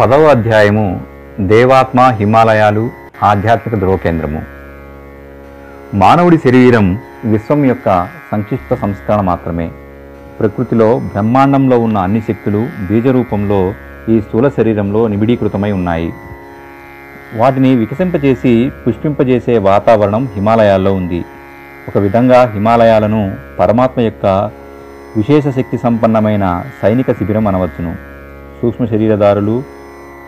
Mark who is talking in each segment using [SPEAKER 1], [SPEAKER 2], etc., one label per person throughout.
[SPEAKER 1] పదవ అధ్యాయము దేవాత్మ హిమాలయాలు ఆధ్యాత్మిక ధ్రువకేంద్రము మానవుడి శరీరం విశ్వం యొక్క సంక్షిప్త సంస్కరణ మాత్రమే. ప్రకృతిలో బ్రహ్మాండంలో ఉన్న అన్ని శక్తులు బీజరూపంలో ఈ స్థూల శరీరంలో నిబిడీకృతమై ఉన్నాయి. వాటిని వికసింపజేసి పుష్పింపజేసే వాతావరణం హిమాలయాల్లో ఉంది. ఒక విధంగా హిమాలయాలను పరమాత్మ యొక్క విశేష శక్తి సంపన్నమైన సైనిక శిబిరం అనవచ్చును. సూక్ష్మ శరీరదారులు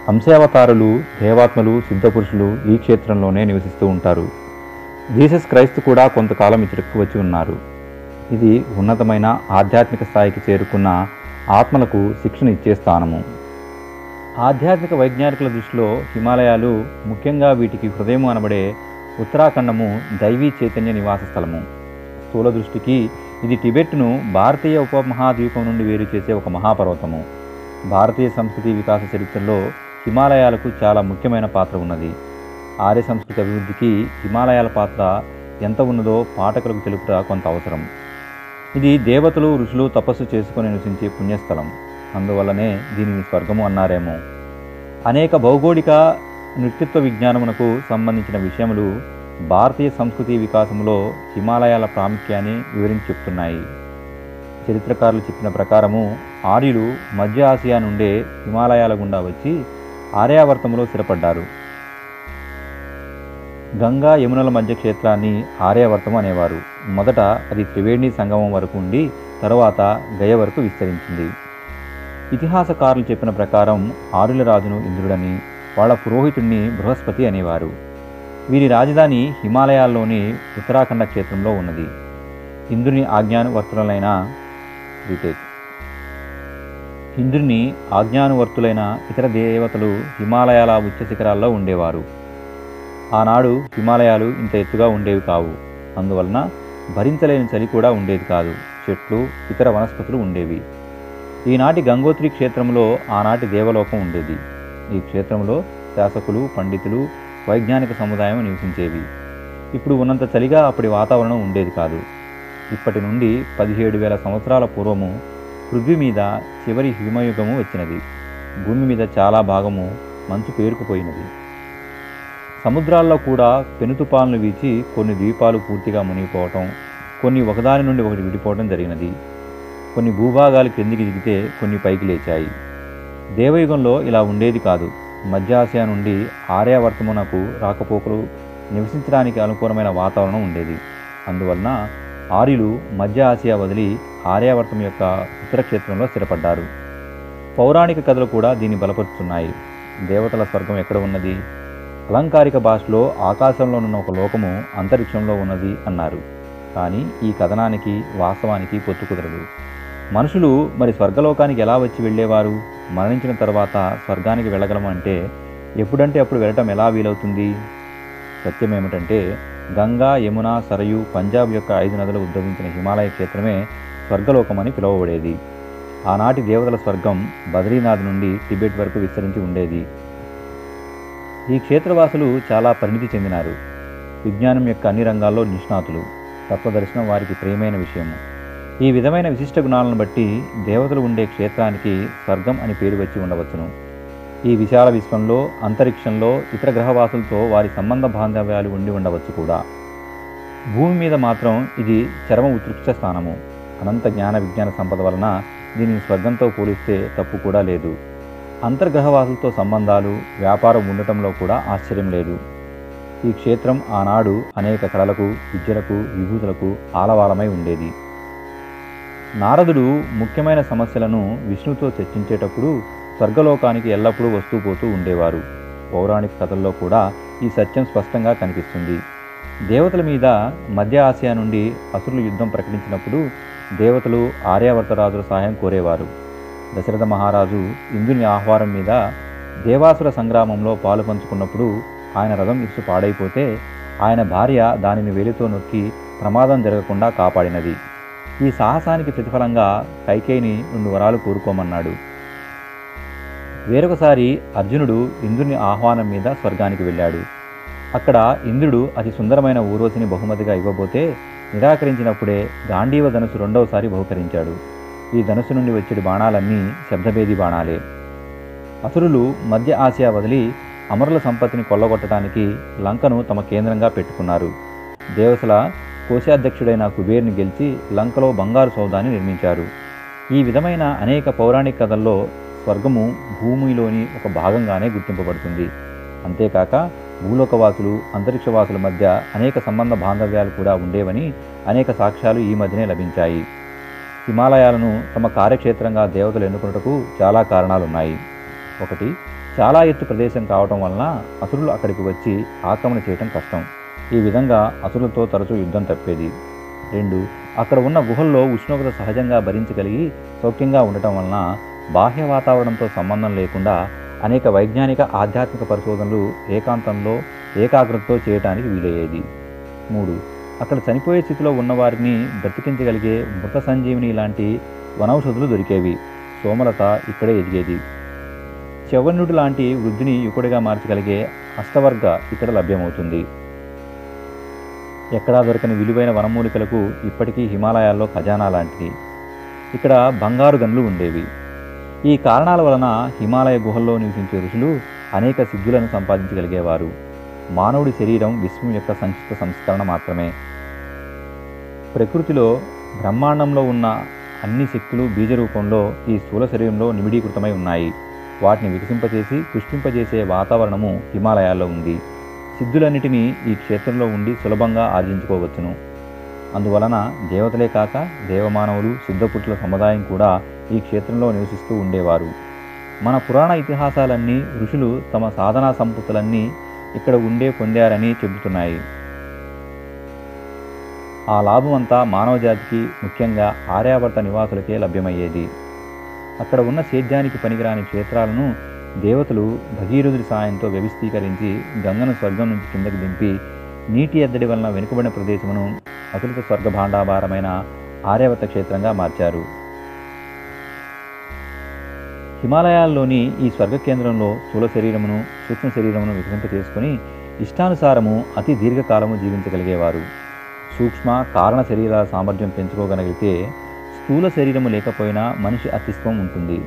[SPEAKER 1] అంశావతారులు దేవాత్మలు సిద్ధపురుషులు ఈ క్షేత్రంలోనే నివసిస్తూ ఉంటారు. జీసస్ క్రైస్తు కూడా కొంతకాలం ఇచ్చటకు వచ్చి ఉన్నారు. ఇది ఉన్నతమైన ఆధ్యాత్మిక స్థాయికి చేరుకున్న ఆత్మలకు శిక్షణ ఇచ్చే స్థానము. ఆధ్యాత్మిక వైజ్ఞానికుల దృష్టిలో హిమాలయాలు ముఖ్యంగా వీటికి హృదయం అనబడే ఉత్తరాఖండము దైవీ చైతన్య నివాస స్థలము. స్థూల దృష్టికి ఇది టిబెట్ను భారతీయ ఉపమహాద్వీపం నుండి వేరు చేసే ఒక మహాపర్వతము. భారతీయ సంస్కృతి వికాస చరిత్రలో హిమాలయాలకు చాలా ముఖ్యమైన పాత్ర ఉన్నది. ఆర్య సంస్కృతి అభివృద్ధికి హిమాలయాల పాత్ర ఎంత ఉన్నదో పాఠకులకు తెలుపుట కొంత అవసరం. ఇది దేవతలు ఋషులు తపస్సు చేసుకొని నివసించే పుణ్యస్థలం. అందువల్లనే దీనిని స్వర్గము అన్నారేమో. అనేక భౌగోళిక నృత్యత్వ విజ్ఞానమునకు సంబంధించిన విషయములు భారతీయ సంస్కృతి వికాసంలో హిమాలయాల ప్రాముఖ్యాన్ని వివరించి చెప్తున్నాయి. చరిత్రకారులు చెప్పిన ప్రకారము ఆర్యులు మధ్య ఆసియా నుండే హిమాలయాల గుండా వచ్చి ఆర్యావర్తంలో స్థిరపడ్డారు. గంగా యమునల మధ్య క్షేత్రాన్ని ఆర్యావర్తం అనేవారు. మొదట అది త్రివేణి సంగమం వరకు ఉండి తరువాత గయ వరకు విస్తరించింది. ఇతిహాసకారులు చెప్పిన ప్రకారం ఆరుల రాజును ఇంద్రుడని వాళ్ళ పురోహితుణ్ణి బృహస్పతి అనేవారు. వీరి రాజధాని హిమాలయాల్లోని ఉత్తరాఖండ క్షేత్రంలో ఉన్నది. ఇంద్రుని ఆజ్ఞానువర్తులైన రిటేక్. ఇంద్రుని ఆజ్ఞానువర్తులైన ఇతర దేవతలు హిమాలయాల ఉచ్చ శిఖరాల్లో ఉండేవారు. ఆనాడు హిమాలయాలు ఇంత ఎత్తుగా ఉండేవి కావు. అందువలన భరించలేని చలి కూడా ఉండేది కాదు. చెట్లు ఇతర వనస్పతులు ఉండేవి. ఈనాటి గంగోత్రి క్షేత్రంలో ఆనాటి దేవలోకం ఉండేది. ఈ క్షేత్రంలో శాసకులు పండితులు వైజ్ఞానిక సముదాయం నివసించేవి. ఇప్పుడు ఉన్నంత చలిగా అప్పటి వాతావరణం ఉండేది కాదు. ఇప్పటి నుండి పదిహేడు వేల సంవత్సరాల పూర్వము పృథ్వీ మీద చివరి హిమయుగము వచ్చినది. భూమి మీద చాలా భాగము మంచు పేరుకుపోయినది. సముద్రాల్లో కూడా పెనుతుపాలను వీచి కొన్ని ద్వీపాలు పూర్తిగా మునిగిపోవటం కొన్ని ఒకదాని నుండి ఒకటి విడిపోవడం జరిగినది. కొన్ని భూభాగాలు క్రిందికి దిగితే కొన్ని పైకి లేచాయి. దేవయుగంలో ఇలా ఉండేది కాదు. మధ్య ఆసియా నుండి ఆర్యావర్తమునకు రాకపోకలు నివసించడానికి అనుకూలమైన వాతావరణం ఉండేది. అందువలన ఆర్యులు మధ్య ఆసియా వదిలి ఆర్యావర్తం యొక్క ఉత్తర క్షేత్రంలో స్థిరపడ్డారు. పౌరాణిక కథలు కూడా దీన్ని బలపరుస్తున్నాయి. దేవతల స్వర్గం ఎక్కడ ఉన్నది? అలంకారిక భాషలో ఆకాశంలోనున్న ఒక లోకము అంతరిక్షంలో ఉన్నది అన్నారు. కానీ ఈ కథనానికి వాస్తవానికి పొత్తు కుదరదు. మనుషులు మరి స్వర్గలోకానికి ఎలా వచ్చి వెళ్ళేవారు? మరణించిన తర్వాత స్వర్గానికి వెళ్ళగలం అంటే ఎప్పుడంటే అప్పుడు వెళ్ళటం ఎలా వీలవుతుంది? సత్యం ఏమిటంటే గంగా యమున సరయు పంజాబ్ యొక్క ఐదు నదులు ఉద్భవించిన హిమాలయ క్షేత్రమే స్వర్గలోకమని పిలువబడేది. ఆనాటి దేవతల స్వర్గం బద్రీనాథ్ నుండి టిబెట్ వరకు విస్తరించి ఉండేది. ఈ క్షేత్రవాసులు చాలా పరిణితి చెందినారు. విజ్ఞానం యొక్క అన్ని రంగాల్లో నిష్ణాతులు. తత్వదర్శనం వారికి ప్రియమైన విషయము ఈ విధమైన విశిష్ట గుణాలను బట్టి దేవతలు ఉండే క్షేత్రానికి స్వర్గం అని పేరు వచ్చి ఉండవచ్చును. ఈ విశాల విశ్వంలో అంతరిక్షంలో ఇతర గ్రహవాసులతో వారి సంబంధ బాంధవ్యాలు ఉండి ఉండవచ్చు కూడా. భూమి మీద మాత్రం ఇది చరమ ఉత్కృష్ట స్థానము. అనంత జ్ఞాన విజ్ఞాన సంపద వలన దీనిని స్వర్గంతో పోలిస్తే తప్పు కూడా లేదు. అంతర్గ్రహవాసులతో సంబంధాలు వ్యాపారం ఉండటంలో కూడా ఆశ్చర్యం లేదు. ఈ క్షేత్రం ఆనాడు అనేక కళలకు విద్యలకు విభూతులకు ఆలవాలమై ఉండేది. నారదుడు ముఖ్యమైన సమస్యలను విష్ణుతో చర్చించేటప్పుడు స్వర్గలోకానికి ఎల్లప్పుడూ వస్తూ పోతూ ఉండేవారు. పౌరాణిక కథల్లో కూడా ఈ సత్యం స్పష్టంగా కనిపిస్తుంది. దేవతల మీద మధ్య ఆసియా నుండి అసురులు యుద్ధం ప్రకటించినప్పుడు దేవతలు ఆర్యావర్తరాజుల సహాయం కోరేవారు. దశరథ మహారాజు ఇంద్రుని ఆహ్వానం మీద దేవాసుర సంగ్రామంలో పాలు పంచుకున్నప్పుడు ఆయన రథం ఇసు పాడైపోతే ఆయన భార్య దానిని వేలితో నొక్కి ప్రమాదం జరగకుండా కాపాడినది. ఈ సాహసానికి ప్రతిఫలంగా కైకేయిని రెండు వరాలు కోరుకోమన్నాడు. వేరొకసారి అర్జునుడు ఇంద్రుని ఆహ్వానం మీద స్వర్గానికి వెళ్ళాడు. అక్కడ ఇంద్రుడు అతి సుందరమైన ఊర్వశిని బహుమతిగా ఇవ్వబోతే నిరాకరించినప్పుడే గాంధీవ ధనుసు రెండవసారి బహుకరించాడు. ఈ ధనుసు నుండి వచ్చే బాణాలన్నీ శబ్దభేది బాణాలే. అసురులు మధ్య ఆసియా వదిలి అమరుల సంపత్తిని కొల్లగొట్టడానికి లంకను తమ కేంద్రంగా పెట్టుకున్నారు. దేవసల కోశాధ్యక్షుడైన కుబేర్ని గెలిచి లంకలో బంగారు సౌదాన్ని నిర్మించారు. ఈ విధమైన అనేక పౌరాణిక కథల్లో స్వర్గము భూమిలోని ఒక భాగంగానే గుర్తింపబడుతుంది. అంతేకాక భూలోకవాసులు అంతరిక్షవాసుల మధ్య అనేక సంబంధ బాంధవ్యాలు కూడా ఉండేవని అనేక సాక్ష్యాలు ఈ మధ్యనే లభించాయి. హిమాలయాలను తమ కార్యక్షేత్రంగా దేవతలు ఎన్నుకున్నటకు చాలా కారణాలున్నాయి. ఒకటి చాలా ఎత్తు ప్రదేశం కావటం వలన అసురులు అక్కడికి వచ్చి ఆక్రమణ చేయటం కష్టం. ఈ విధంగా అసురులతో తరచూ యుద్ధం తప్పేది. రెండు అక్కడ ఉన్న గుహల్లో ఉష్ణోగ్రత సహజంగా భరించగలిగి సౌఖ్యంగా ఉండటం వలన బాహ్య వాతావరణంతో సంబంధం లేకుండా అనేక వైజ్ఞానిక ఆధ్యాత్మిక పరిశోధనలు ఏకాంతంలో ఏకాగ్రతతో చేయటానికి వీలయ్యేది. మూడు. అక్కడ చనిపోయే స్థితిలో ఉన్నవారిని బ్రతికించగలిగే మృత సంజీవిని లాంటి వనౌషధులు దొరికేవి. సోమలత ఇక్కడే ఎదిగేది. చవన్నుడి లాంటి వృద్ధిని యుకుడిగా మార్చగలిగే అష్టవర్గ ఇక్కడ లభ్యమవుతుంది. ఎక్కడా దొరకని విలువైన వనమూలికలకు ఇప్పటికీ హిమాలయాల్లో ఖజానా లాంటిది. ఇక్కడ బంగారు గనులు ఉండేవి. ఈ కారణాల వలన హిమాలయ గుహల్లో నివసించే ఋషులు అనేక సిద్ధులను సంపాదించగలిగేవారు. మానవుడి శరీరం విశ్వం యొక్క సంక్షిప్త సంస్కరణ మాత్రమే. ప్రకృతిలో బ్రహ్మాండంలో ఉన్న అన్ని శక్తులు బీజ రూపంలో ఈ స్థూల శరీరంలో నిమిడీకృతమై ఉన్నాయి. వాటిని వికసింపజేసి పుష్పింపజేసే వాతావరణము హిమాలయాల్లో ఉంది. సిద్ధులన్నిటినీ ఈ క్షేత్రంలో ఉండి సులభంగా ఆర్జించుకోవచ్చును. అందువలన దేవతలే కాక దేవమానవులు సిద్ధపుట్ల సముదాయం కూడా ఈ క్షేత్రంలో నివసిస్తూ ఉండేవారు. మన పురాణ ఇతిహాసాలన్నీ ఋషులు తమ సాధనా సంపత్తులన్నీ ఇక్కడ ఉండే పొందారని చెబుతున్నాయి. ఆ లాభం అంతా మానవజాతికి ముఖ్యంగా ఆర్యావర్త నివాసులకే లభ్యమయ్యేది. అక్కడ ఉన్న సేద్యానికి పనికిరాని క్షేత్రాలను దేవతలు భగీరథుడి సాయంతో వ్యవస్థీకరించి గంగను స్వర్గం నుంచి కిందకి దింపి నీటి ఎద్దడి వలన వెనుకబడిన ప్రదేశమును అతులిత స్వర్గ భాండాభారమైన ఆర్యవర్త క్షేత్రంగా మార్చారు. హిమాలయాల్లోని ఈ స్వర్గ కేంద్రంలో స్థూల శరీరమును సూక్ష్మ శరీరమును వికసింప చేసుకుని ఇష్టానుసారము అతి దీర్ఘకాలము జీవించగలిగేవారు. సూక్ష్మ కారణ శరీరాల సామర్థ్యం పెంచుకోగలిగితే స్థూల శరీరము లేకపోయినా మనిషి అస్తిత్వం ఉంటుంది.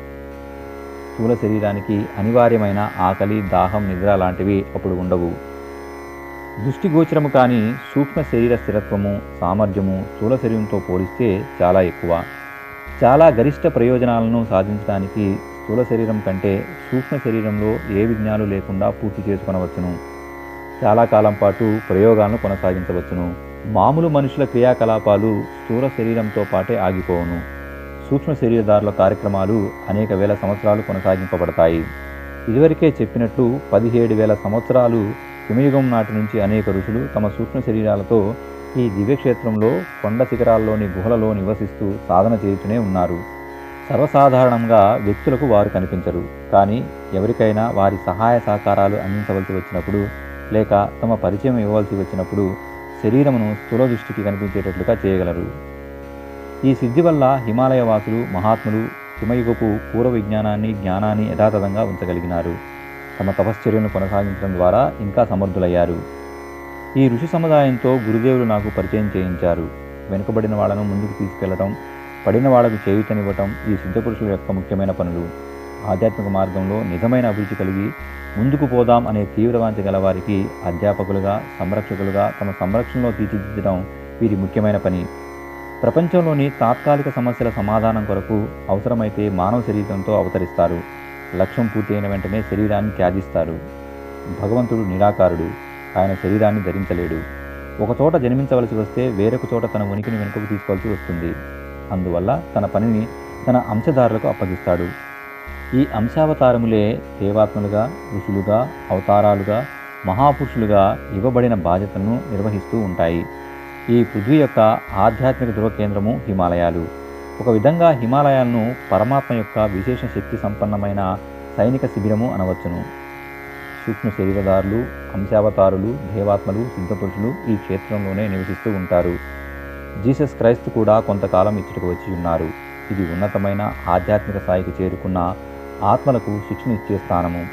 [SPEAKER 1] స్థూల శరీరానికి అనివార్యమైన ఆకలి దాహం నిద్ర లాంటివి అప్పుడు ఉండవు. దృష్టిగోచరము కాని సూక్ష్మ శరీర స్థిరత్వము సామర్థ్యము స్థూల శరీరంతో పోలిస్తే చాలా ఎక్కువ. చాలా గరిష్ట ప్రయోజనాలను సాధించడానికి స్థూల శరీరం కంటే సూక్ష్మ శరీరంలో ఏ విజ్ఞానాలు లేకుండా పూర్తి చేసుకొనవచ్చును. చాలా కాలం పాటు ప్రయోగాలను కొనసాగించవచ్చును. మామూలు మనుషుల క్రియాకలాపాలు స్థూల శరీరంతో పాటే ఆగిపోవును. సూక్ష్మ శరీరదారుల కార్యక్రమాలు అనేక వేల సంవత్సరాలు కొనసాగింపబడతాయి. ఇదివరకే చెప్పినట్లు పదిహేడు వేల సంవత్సరాలు హిమయుగం నాటి నుంచి అనేక ఋషులు తమ సూక్ష్మ శరీరాలతో ఈ దివ్యక్షేత్రంలో కొండ శిఖరాల్లోని గుహలలో నివసిస్తూ సాధన చేయుతూనే ఉన్నారు. సర్వసాధారణంగా వ్యక్తులకు వారు కనిపించరు. కానీ ఎవరికైనా వారి సహాయ సహకారాలు అందించవలసి వచ్చినప్పుడు లేక తమ పరిచయం ఇవ్వవలసి వచ్చినప్పుడు శరీరమును స్థూల దృష్టికి కనిపించేటట్లుగా చేయగలరు. ఈ సిద్ధి వల్ల హిమాలయ వాసులు మహాత్ములు హిమయుగపు పూర్వ విజ్ఞానాన్ని జ్ఞానాన్ని యథాతథంగా ఉంచగలిగినారు. తమ తపశ్చర్యను కొనసాగించడం ద్వారా ఇంకా సమర్థులయ్యారు. ఈ ఋషి సముదాయంతో గురుదేవులు నాకు పరిచయం చేయించారు. వెనుకబడిన వాళ్ళను ముందుకు తీసుకెళ్ళడం పడిన వాళ్ళకు చేయుతనివ్వటం ఈ సిద్ధపురుషుల యొక్క ముఖ్యమైన పనులు. ఆధ్యాత్మిక మార్గంలో నిజమైన అభిరుచి కలిగి ముందుకు పోదాం అనే తీవ్రవాంతి గల వారికి అధ్యాపకులుగా సంరక్షకులుగా తమ సంరక్షణలో తీర్చిదిద్దడం వీరి ముఖ్యమైన పని. ప్రపంచంలోని తాత్కాలిక సమస్యల సమాధానం కొరకు అవసరమైతే మానవ శరీరంతో అవతరిస్తారు. లక్ష్యం పూర్తయిన వెంటనే శరీరాన్ని త్యాజిస్తారు. భగవంతుడు నిరాకారుడు. ఆయన శరీరాన్ని ధరించలేడు. ఒకచోట జన్మించవలసి వస్తే వేరొక చోట తన ఉనికిని వెనుకకు తీసుకోవాల్సి వస్తుంది. అందువల్ల తన పనిని తన అంశదారులకు అప్పగిస్తాడు. ఈ అంశావతారములే దేవాత్మలుగా ఋషులుగా అవతారాలుగా మహాపురుషులుగా ఇవ్వబడిన బాధ్యతను నిర్వహిస్తూ ఉంటాయి. ఈ పృథ్వీ యొక్క ఆధ్యాత్మిక ధ్రువ కేంద్రము హిమాలయాలు. ఒక విధంగా హిమాలయాలను పరమాత్మ యొక్క విశేష శక్తి సంపన్నమైన సైనిక శిబిరము అనవచ్చును. సూక్ష్మ శరీరదారులు అంశావతారులు దేవాత్మలు సిద్ధపురుషులు ఈ క్షేత్రంలోనే నివసిస్తూ ఉంటారు. జీసస్ క్రైస్తు కూడా కొంతకాలం ఇచ్చటకు వచ్చి ఉన్నారు. ఇది ఉన్నతమైన ఆధ్యాత్మిక స్థాయికి చేరుకున్న ఆత్మలకు శిక్షణ ఇచ్చే స్థానము.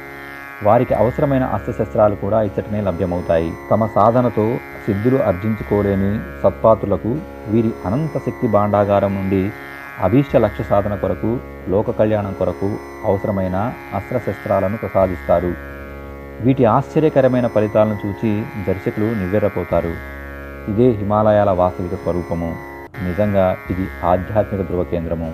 [SPEAKER 1] వారికి అవసరమైన అస్త్రశస్త్రాలు కూడా ఇచ్చటనే లభ్యమవుతాయి. తమ సాధనతో సిద్ధులు అర్జించుకోలేని సత్పాతులకు వీరి అనంత శక్తి భాండాగారం నుండి అభీష్ట లక్ష్య సాధన కొరకు లోక కళ్యాణం కొరకు అవసరమైన అస్త్రశస్త్రాలను ప్రసాదిస్తారు. వీటి ఆశ్చర్యకరమైన ఫలితాలను చూచి దర్శకులు నివ్వెరపోతారు. ఇదే హిమాలయాల వాస్తవిక స్వరూపము. నిజంగా ఇది ఆధ్యాత్మిక ధృవ కేంద్రము